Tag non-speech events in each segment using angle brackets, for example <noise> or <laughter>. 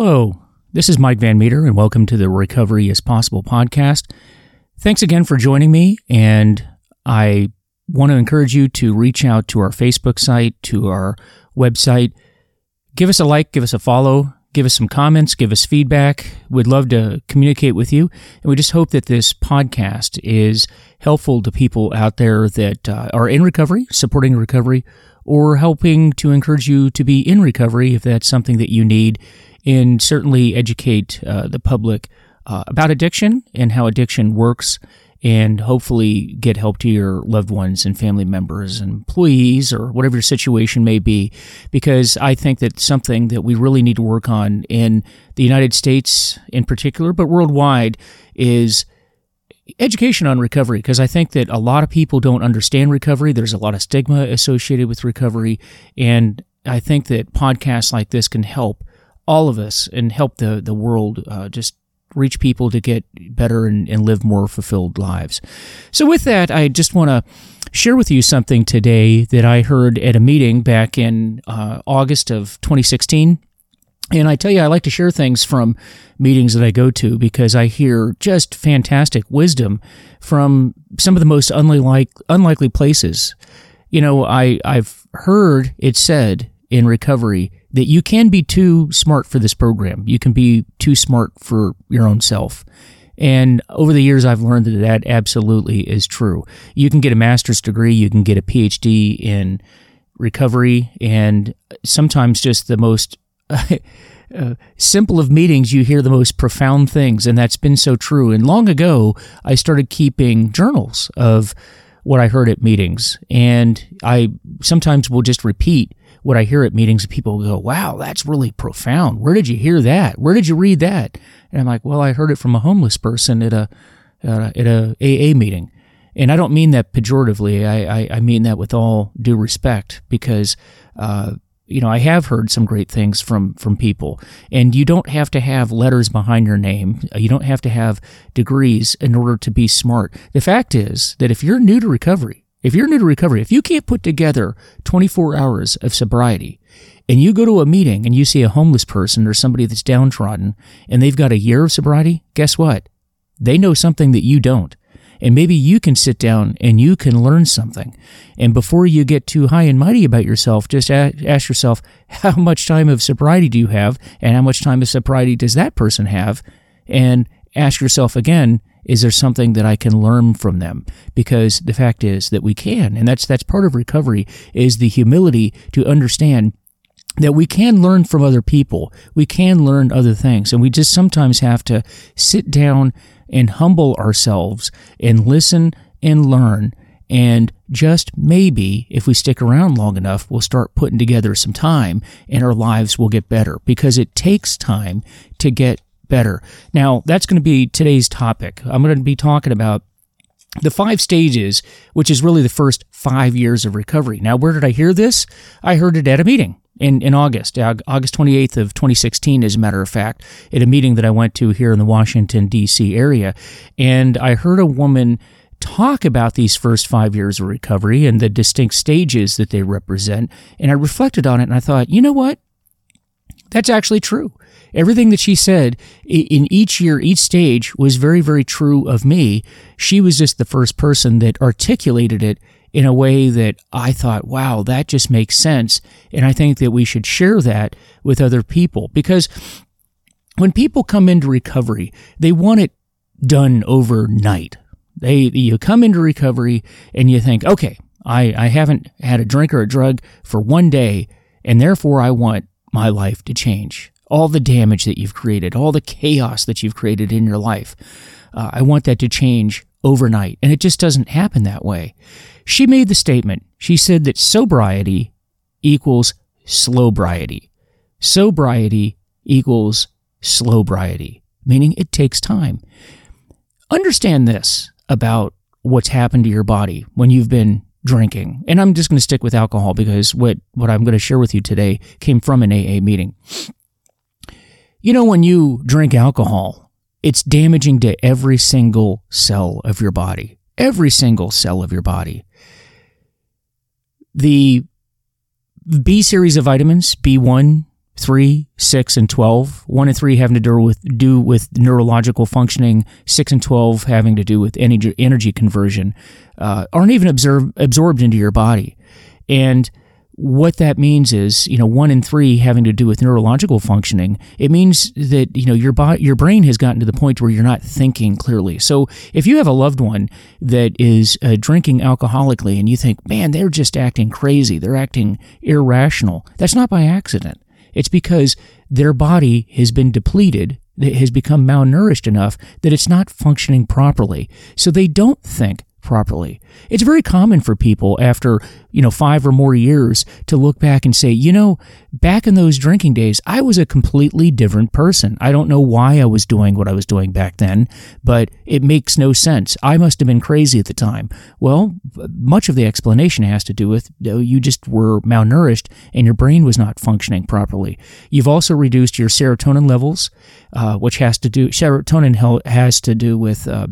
Hello, this is Mike Van Meter, and welcome to the Recovery is Possible podcast. Thanks again for joining me, and I want to encourage you to reach out to our Facebook site, to our website. Give us a like, give us a follow, give us some comments, give us feedback. We'd love to communicate with you. And we just hope that this podcast is helpful to people out there that uh, are in recovery, supporting recovery, or helping to encourage you to be in recovery if that's something that you need and certainly educate uh, the public uh, about addiction and how addiction works and hopefully get help to your loved ones and family members and employees or whatever your situation may be. Because I think that something that we really need to work on in the United States in particular but worldwide is education on recovery. Because I think that a lot of people don't understand recovery. There's a lot of stigma associated with recovery. And I think that podcasts like this can help all of us and help the the world uh, just reach people to get better and, and live more fulfilled lives. So with that, I just want to share with you something today that I heard at a meeting back in uh, August of 2016. And I tell you, I like to share things from meetings that I go to because I hear just fantastic wisdom from some of the most unlike, unlikely places. You know, I, I've heard it said in recovery that you can be too smart for this program. You can be too smart for your own self. And over the years, I've learned that that absolutely is true. You can get a master's degree, you can get a PhD in recovery, and sometimes just the most <laughs> uh, simple of meetings, you hear the most profound things. And that's been so true. And long ago, I started keeping journals of what I heard at meetings. And I sometimes will just repeat what I hear at meetings, people go, wow, that's really profound. Where did you hear that? Where did you read that? And I'm like, well, I heard it from a homeless person at a, uh, at a AA meeting. And I don't mean that pejoratively. I, I, I mean that with all due respect because, uh, you know, I have heard some great things from from people, and you don't have to have letters behind your name. You don't have to have degrees in order to be smart. The fact is that if you're new to recovery, if you're new to recovery, if you can't put together 24 hours of sobriety and you go to a meeting and you see a homeless person or somebody that's downtrodden and they've got a year of sobriety, guess what? They know something that you don't. And maybe you can sit down and you can learn something. And before you get too high and mighty about yourself, just ask yourself, <laughs> how much time of sobriety do you have? And how much time of sobriety does that person have? And ask yourself again, is there something that I can learn from them? Because the fact is that we can, and that's that's part of recovery is the humility to understand that we can learn from other people. We can learn other things, and we just sometimes have to sit down and humble ourselves and listen and learn. And just maybe, if we stick around long enough, we'll start putting together some time and our lives will get better because it takes time to get better. Now, that's going to be today's topic. I'm going to be talking about the five stages, which is really the first five years of recovery. Now, where did I hear this? I heard it at a meeting in, in August, August 28th of 2016, as a matter of fact, at a meeting that I went to here in the Washington, D.C. area. And I heard a woman talk about these first five years of recovery and the distinct stages that they represent. And I reflected on it and I thought, you know what? That's actually true. Everything that she said in each year, each stage was very, very true of me. She was just the first person that articulated it in a way that I thought, wow, that just makes sense. And I think that we should share that with other people because when people come into recovery, they want it done overnight. They, you come into recovery and you think, okay, I, I haven't had a drink or a drug for one day, and therefore I want my life to change all the damage that you've created, all the chaos that you've created in your life. Uh, I want that to change overnight. And it just doesn't happen that way. She made the statement. She said that sobriety equals slowbriety. Sobriety equals slowbriety, meaning it takes time. Understand this about what's happened to your body when you've been drinking. And I'm just going to stick with alcohol because what, what I'm going to share with you today came from an AA meeting. You know, when you drink alcohol, it's damaging to every single cell of your body. Every single cell of your body. The B series of vitamins, B1, three, six, and 12. One and three having to do with, do with neurological functioning, six and 12 having to do with energy, energy conversion, uh, aren't even absorb, absorbed into your body. And what that means is, you know, one in three having to do with neurological functioning. It means that you know your your brain has gotten to the point where you're not thinking clearly. So if you have a loved one that is uh, drinking alcoholically, and you think, man, they're just acting crazy, they're acting irrational, that's not by accident. It's because their body has been depleted, it has become malnourished enough that it's not functioning properly. So they don't think properly. It's very common for people after, you know, 5 or more years to look back and say, "You know, back in those drinking days, I was a completely different person. I don't know why I was doing what I was doing back then, but it makes no sense. I must have been crazy at the time." Well, much of the explanation has to do with you, know, you just were malnourished and your brain was not functioning properly. You've also reduced your serotonin levels, uh, which has to do serotonin has to do with uh,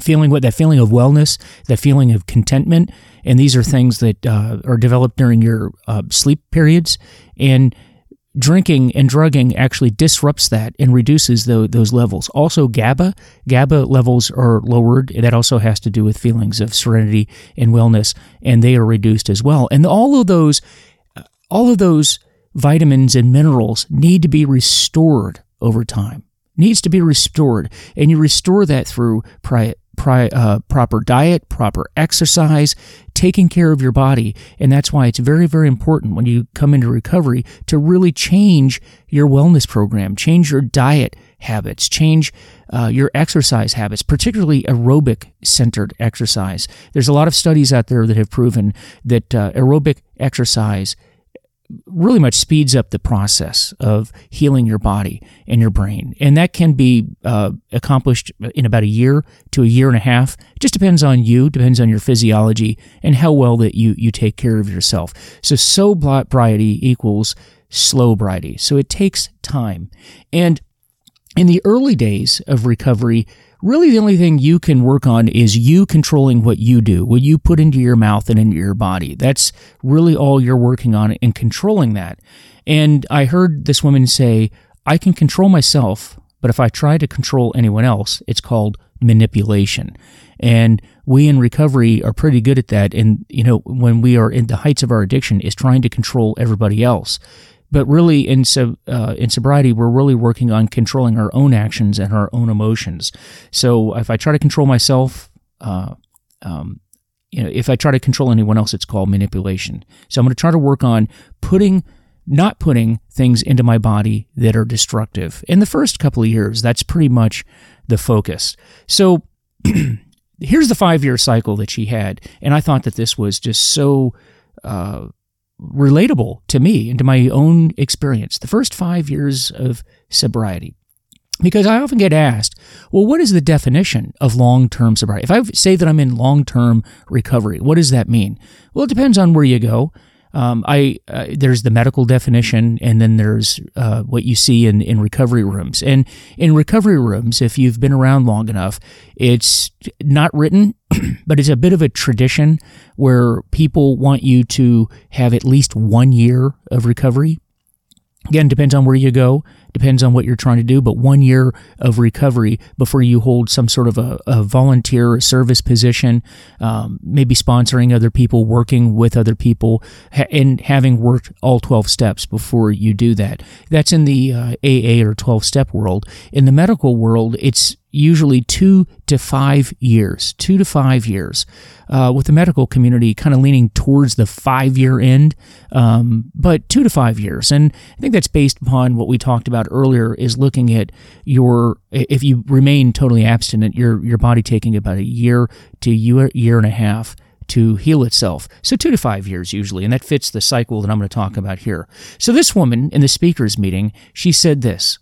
feeling what that feeling of wellness, that feeling of contentment, and these are things that uh, are developed during your uh, sleep periods. And drinking and drugging actually disrupts that and reduces the, those levels. Also, GABA, GABA levels are lowered. That also has to do with feelings of serenity and wellness, and they are reduced as well. And all of those, all of those vitamins and minerals need to be restored over time needs to be restored. And you restore that through pri- pri- uh, proper diet, proper exercise, taking care of your body. And that's why it's very, very important when you come into recovery to really change your wellness program, change your diet habits, change uh, your exercise habits, particularly aerobic centered exercise. There's a lot of studies out there that have proven that uh, aerobic exercise really much speeds up the process of healing your body and your brain. And that can be uh, accomplished in about a year to a year and a half. It just depends on you, depends on your physiology and how well that you, you take care of yourself. So sobriety equals slow slowbriety. So it takes time. And in the early days of recovery, really the only thing you can work on is you controlling what you do, what you put into your mouth and into your body. That's really all you're working on and controlling that. And I heard this woman say, I can control myself, but if I try to control anyone else, it's called manipulation. And we in recovery are pretty good at that. And, you know, when we are in the heights of our addiction, is trying to control everybody else. But really, in, uh, in sobriety, we're really working on controlling our own actions and our own emotions. So if I try to control myself, uh, um, you know, if I try to control anyone else, it's called manipulation. So I'm going to try to work on putting, not putting things into my body that are destructive. In the first couple of years, that's pretty much the focus. So <clears throat> here's the five year cycle that she had. And I thought that this was just so uh, relatable to me and to my own experience. The first five years of sobriety. Because I often get asked, well, what is the definition of long term sobriety? If I say that I'm in long term recovery, what does that mean? Well, it depends on where you go. Um, I uh, there's the medical definition, and then there's uh, what you see in, in recovery rooms. And in recovery rooms, if you've been around long enough, it's not written, <clears throat> but it's a bit of a tradition where people want you to have at least one year of recovery Again, depends on where you go, depends on what you're trying to do, but one year of recovery before you hold some sort of a, a volunteer service position, um, maybe sponsoring other people, working with other people, ha- and having worked all 12 steps before you do that. That's in the uh, AA or 12 step world. In the medical world, it's usually two to five years, two to five years, uh, with the medical community kind of leaning towards the five year end, um, but two to five years. And I think that's based upon what we talked about earlier is looking at your, if you remain totally abstinent, your, your body taking about a year to year, year and a half to heal itself. So, two to five years usually, and that fits the cycle that I'm going to talk about here. So, this woman in the speakers meeting, she said this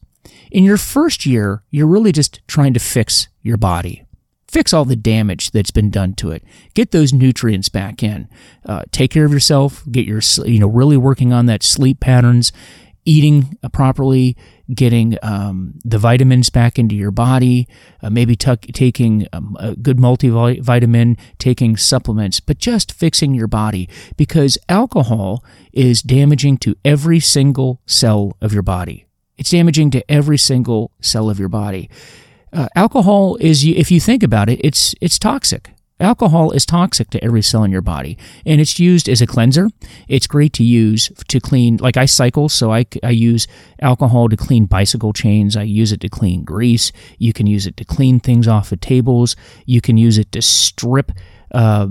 in your first year, you're really just trying to fix your body. Fix all the damage that's been done to it. Get those nutrients back in. Uh, take care of yourself. Get your, you know, really working on that sleep patterns eating properly, getting um, the vitamins back into your body, uh, maybe tuck, taking um, a good multivitamin, taking supplements, but just fixing your body because alcohol is damaging to every single cell of your body. It's damaging to every single cell of your body. Uh, alcohol is, if you think about it, it's it's toxic. Alcohol is toxic to every cell in your body, and it's used as a cleanser. It's great to use to clean, like I cycle, so I, I use alcohol to clean bicycle chains. I use it to clean grease. You can use it to clean things off of tables. You can use it to strip uh,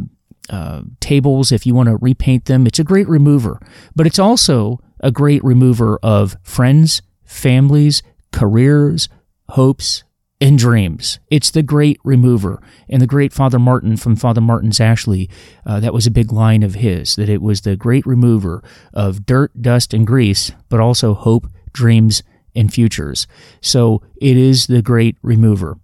uh, tables if you want to repaint them. It's a great remover, but it's also a great remover of friends, families, careers, hopes, and dreams. It's the great remover. And the great Father Martin from Father Martin's Ashley, uh, that was a big line of his, that it was the great remover of dirt, dust, and grease, but also hope, dreams, and futures. So it is the great remover.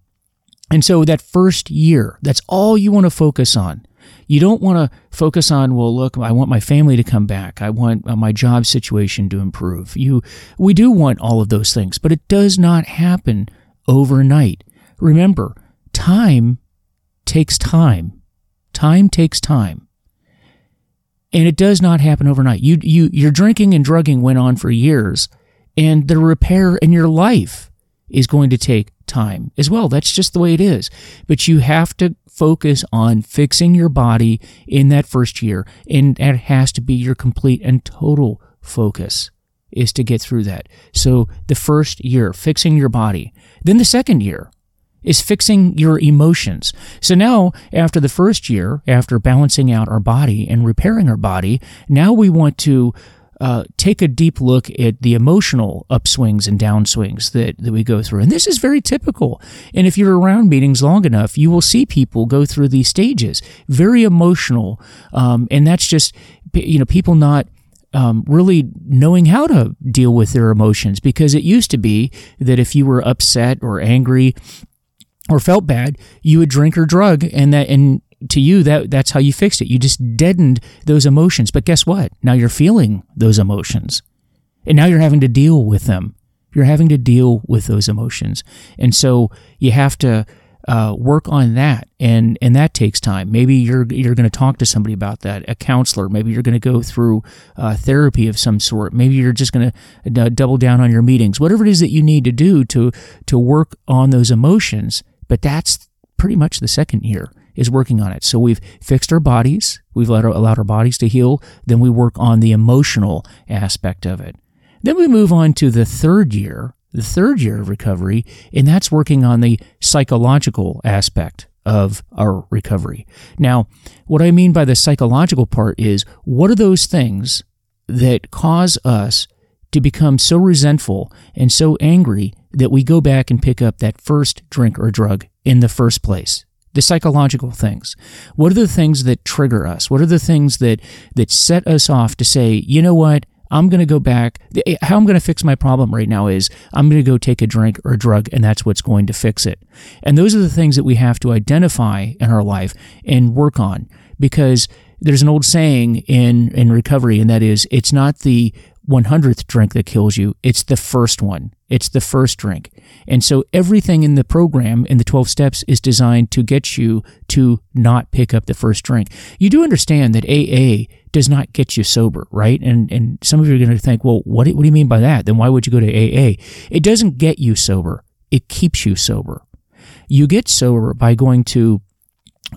And so that first year, that's all you want to focus on. You don't want to focus on, well, look, I want my family to come back. I want uh, my job situation to improve. You, we do want all of those things, but it does not happen overnight. Remember, time takes time. Time takes time. And it does not happen overnight. You, you, your drinking and drugging went on for years, and the repair in your life is going to take time as well. That's just the way it is. But you have to focus on fixing your body in that first year, and that has to be your complete and total focus is to get through that. So the first year, fixing your body. Then the second year is fixing your emotions. So now, after the first year, after balancing out our body and repairing our body, now we want to uh, take a deep look at the emotional upswings and downswings that, that we go through. And this is very typical. And if you're around meetings long enough, you will see people go through these stages, very emotional. Um, and that's just, you know, people not um, really knowing how to deal with their emotions because it used to be that if you were upset or angry or felt bad, you would drink or drug, and that and to you that that's how you fixed it. You just deadened those emotions. But guess what? Now you're feeling those emotions, and now you're having to deal with them. You're having to deal with those emotions, and so you have to uh, work on that, and and that takes time. Maybe you're you're going to talk to somebody about that, a counselor. Maybe you're going to go through uh, therapy of some sort. Maybe you're just going to uh, double down on your meetings. Whatever it is that you need to do to to work on those emotions. But that's pretty much the second year is working on it. So we've fixed our bodies, we've let our, allowed our bodies to heal. Then we work on the emotional aspect of it. Then we move on to the third year, the third year of recovery, and that's working on the psychological aspect of our recovery. Now, what I mean by the psychological part is what are those things that cause us to become so resentful and so angry that we go back and pick up that first drink or drug in the first place? The psychological things. What are the things that trigger us? What are the things that that set us off to say, you know what? I'm going to go back. Eh, how I'm going to fix my problem right now is I'm going to go take a drink or a drug, and that's what's going to fix it. And those are the things that we have to identify in our life and work on because there's an old saying in, in recovery, and that is it's not the 100th drink that kills you, it's the first one. It's the first drink. And so everything in the program in the 12 steps is designed to get you to not pick up the first drink. You do understand that AA does not get you sober, right? And and some of you are going to think, well, what, what do you mean by that? Then why would you go to AA? It doesn't get you sober. It keeps you sober. You get sober by going to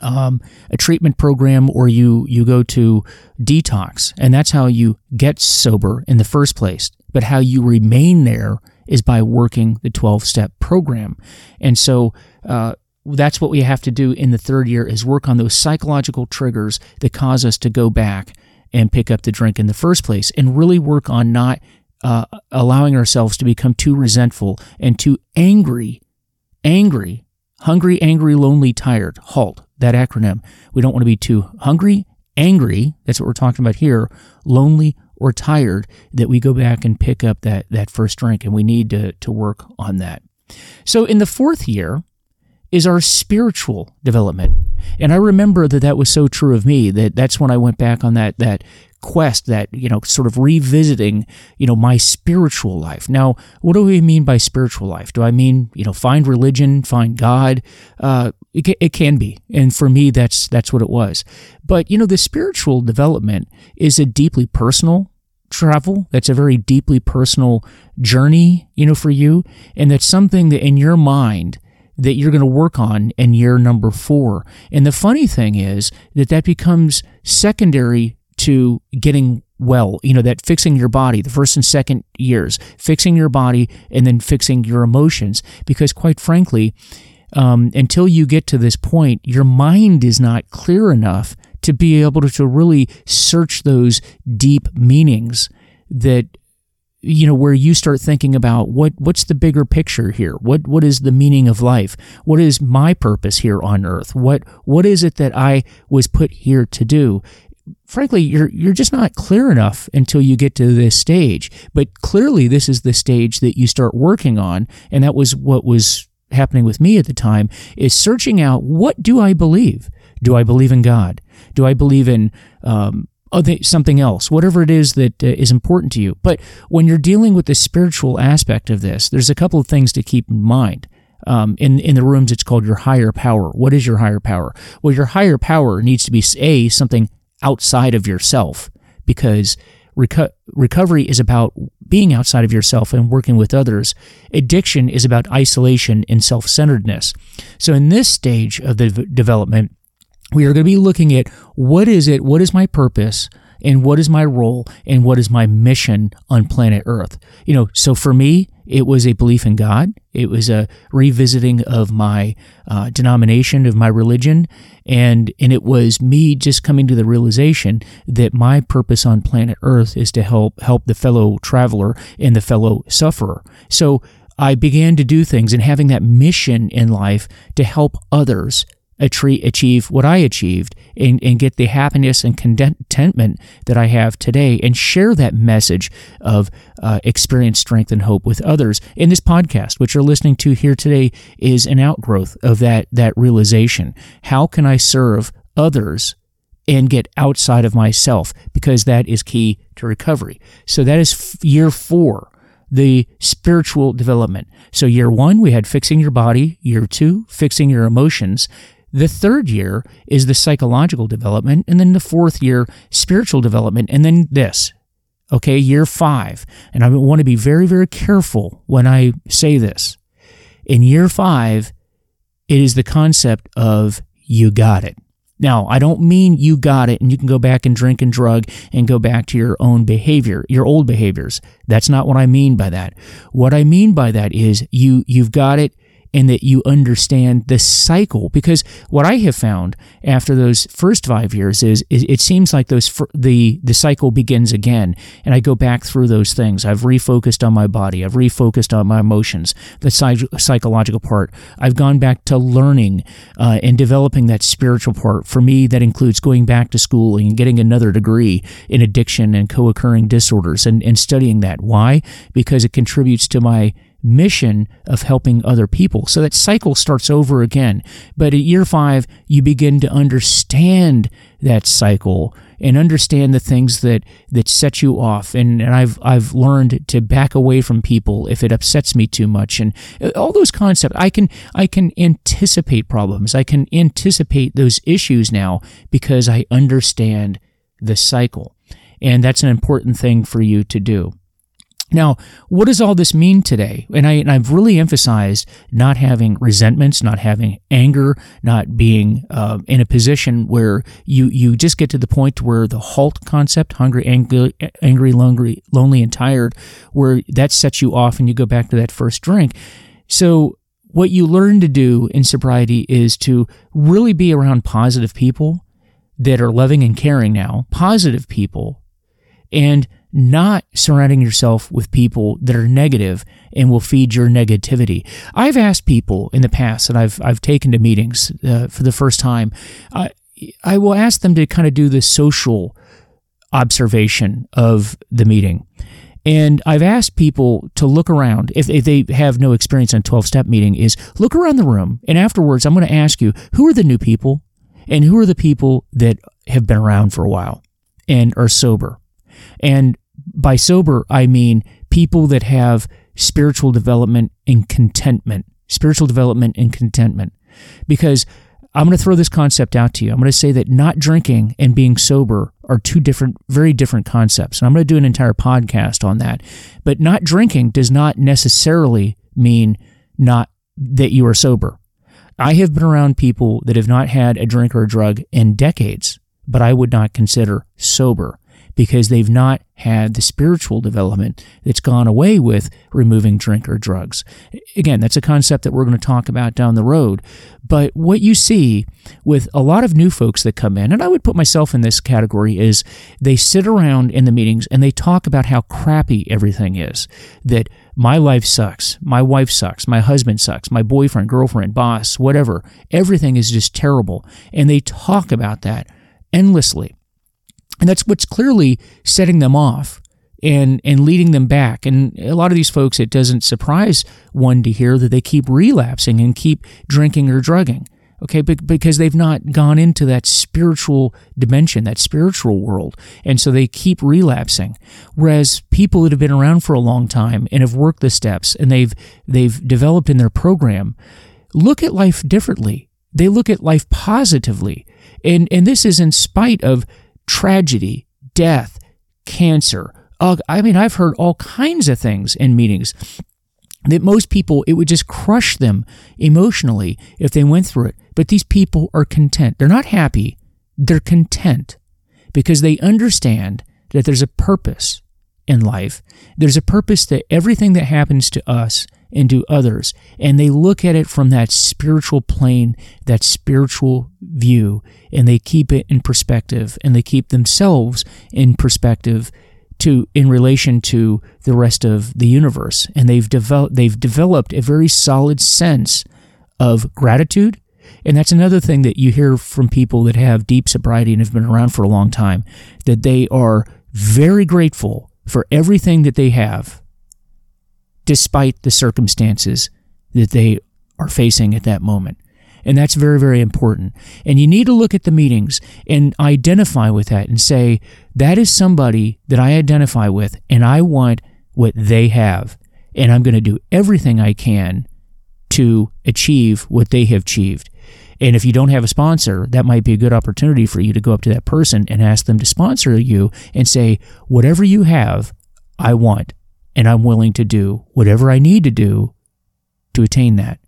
um, a treatment program or you you go to detox, and that's how you get sober in the first place. But how you remain there is by working the 12 step program. And so uh, that's what we have to do in the third year is work on those psychological triggers that cause us to go back and pick up the drink in the first place and really work on not uh, allowing ourselves to become too resentful and too angry, angry, hungry, angry, lonely, tired. HALT, that acronym. We don't want to be too hungry, angry, that's what we're talking about here, lonely, or tired that we go back and pick up that, that first drink, and we need to, to work on that. So in the fourth year is our spiritual development. And I remember that that was so true of me that that's when I went back on that, that quest, that, you know, sort of revisiting, you know, my spiritual life. Now, what do we mean by spiritual life? Do I mean, you know, find religion, find God? Uh, it, it can be. And for me, that's, that's what it was. But, you know, the spiritual development is a deeply personal travel. That's a very deeply personal journey, you know, for you. And that's something that in your mind, that you're going to work on in year number four. And the funny thing is that that becomes secondary to getting well, you know, that fixing your body, the first and second years, fixing your body and then fixing your emotions. Because quite frankly, um, until you get to this point, your mind is not clear enough to be able to, to really search those deep meanings that you know where you start thinking about what what's the bigger picture here? What what is the meaning of life? What is my purpose here on earth? What what is it that i was put here to do frankly you're you're just not clear enough until you get to this stage but clearly this is the stage that you start working on and that was what was happening with me at the time is searching out what do i believe do i believe in god do i believe in um, something else, whatever it is that uh, is important to you. But when you're dealing with the spiritual aspect of this, there's a couple of things to keep in mind. Um, in in the rooms, it's called your higher power. What is your higher power? Well, your higher power needs to be a something outside of yourself because reco- recovery is about being outside of yourself and working with others. Addiction is about isolation and self centeredness. So, in this stage of the v- development, we are going to be looking at what is it, what is my purpose, and what is my role, and what is my mission on planet Earth. You know, so for me, it was a belief in God. It was a revisiting of my uh, denomination, of my religion, and and it was me just coming to the realization that my purpose on planet Earth is to help help the fellow traveler and the fellow sufferer. So I began to do things and having that mission in life to help others achieve what I achieved and, and get the happiness and contentment that I have today and share that message of uh, experience, strength, and hope with others. In this podcast, which you're listening to here today, is an outgrowth of that, that realization. How can I serve others and get outside of myself? Because that is key to recovery. So that is f- year four the spiritual development. So, year one, we had fixing your body. Year two, fixing your emotions. The third year is the psychological development, and then the fourth year, spiritual development, and then this. Okay, year five. And I want to be very, very careful when I say this. In year five, it is the concept of you got it. Now, I don't mean you got it and you can go back and drink and drug and go back to your own behavior, your old behaviors. That's not what I mean by that. What I mean by that is you you've got it and that you understand the cycle. Because what I have found after those first five years is, is it seems like those the the cycle begins again, and I go back through those things. I've refocused on my body. I've refocused on my emotions, the psychological part. I've gone back to learning uh, and developing that spiritual part. For me, that includes going back to school and getting another degree in addiction and co-occurring disorders and, and studying that. Why? Because it contributes to my mission of helping other people. So that cycle starts over again. But at year five, you begin to understand that cycle and understand the things that, that set you off. And, and I've, I've learned to back away from people if it upsets me too much. And uh, all those concepts, I can, I can anticipate problems. I can anticipate those issues now because I understand the cycle. And that's an important thing for you to do. Now, what does all this mean today? And, I, have really emphasized not having resentments, not having anger, not being uh, in a position where you, you just get to the point where the halt concept, hungry, angry, angry, lonely, lonely, and tired, where that sets you off and you go back to that first drink. So, what you learn to do in sobriety is to really be around positive people that are loving and caring now, positive people, and not surrounding yourself with people that are negative and will feed your negativity. I've asked people in the past that I've I've taken to meetings uh, for the first time. I I will ask them to kind of do the social observation of the meeting. And I've asked people to look around if, they have no experience on 12 step meeting is look around the room and afterwards I'm going to ask you who are the new people and who are the people that have been around for a while and are sober. And by sober, I mean people that have spiritual development and contentment. Spiritual development and contentment. Because I'm going to throw this concept out to you. I'm going to say that not drinking and being sober are two different, very different concepts. And I'm going to do an entire podcast on that. But not drinking does not necessarily mean not that you are sober. I have been around people that have not had a drink or a drug in decades, but I would not consider sober because they've not had the spiritual development that's gone away with removing drink or drugs. Again, that's a concept that we're going to talk about down the road. But what you see with a lot of new folks that come in, and I would put myself in this category, is they sit around in the meetings and they talk about how crappy everything is. That my life sucks, my wife sucks, my husband sucks, my boyfriend, girlfriend, boss, whatever. Everything is just terrible. And they talk about that endlessly. And that's what's clearly setting them off and and leading them back. And a lot of these folks, it doesn't surprise one to hear that they keep relapsing and keep drinking or drugging. Okay, because they've not gone into that spiritual dimension, that spiritual world, and so they keep relapsing. Whereas people that have been around for a long time and have worked the steps and they've they've developed in their program, look at life differently. They look at life positively, and and this is in spite of tragedy, death, cancer. Uh, I mean, I've heard all kinds of things in meetings that most people, it would just crush them emotionally if they went through it. But these people are content. They're not happy, they're content because they understand that there's a purpose in life. There's a purpose that everything that happens to us and to others, and they look at it from that spiritual plane, that spiritual view, and they keep it in perspective and they keep themselves in perspective to in relation to the rest of the universe. And they've developed they've developed a very solid sense of gratitude. And that's another thing that you hear from people that have deep sobriety and have been around for a long time that they are very grateful for everything that they have despite the circumstances that they are facing at that moment and that's very, very important. And you need to look at the meetings and identify with that and say, that is somebody that I identify with, and I want what they have. And I'm going to do everything I can to achieve what they have achieved. And if you don't have a sponsor, that might be a good opportunity for you to go up to that person and ask them to sponsor you and say, whatever you have, I want. And I'm willing to do whatever I need to do to attain that.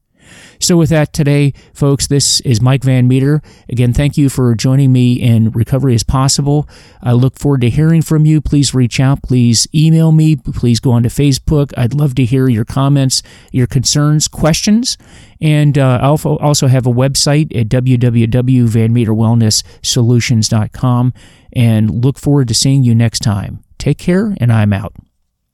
So, with that today, folks, this is Mike Van Meter. Again, thank you for joining me in Recovery is Possible. I look forward to hearing from you. Please reach out. Please email me. Please go onto Facebook. I'd love to hear your comments, your concerns, questions. And uh, I also have a website at www.vanmeterwellnesssolutions.com and look forward to seeing you next time. Take care, and I'm out.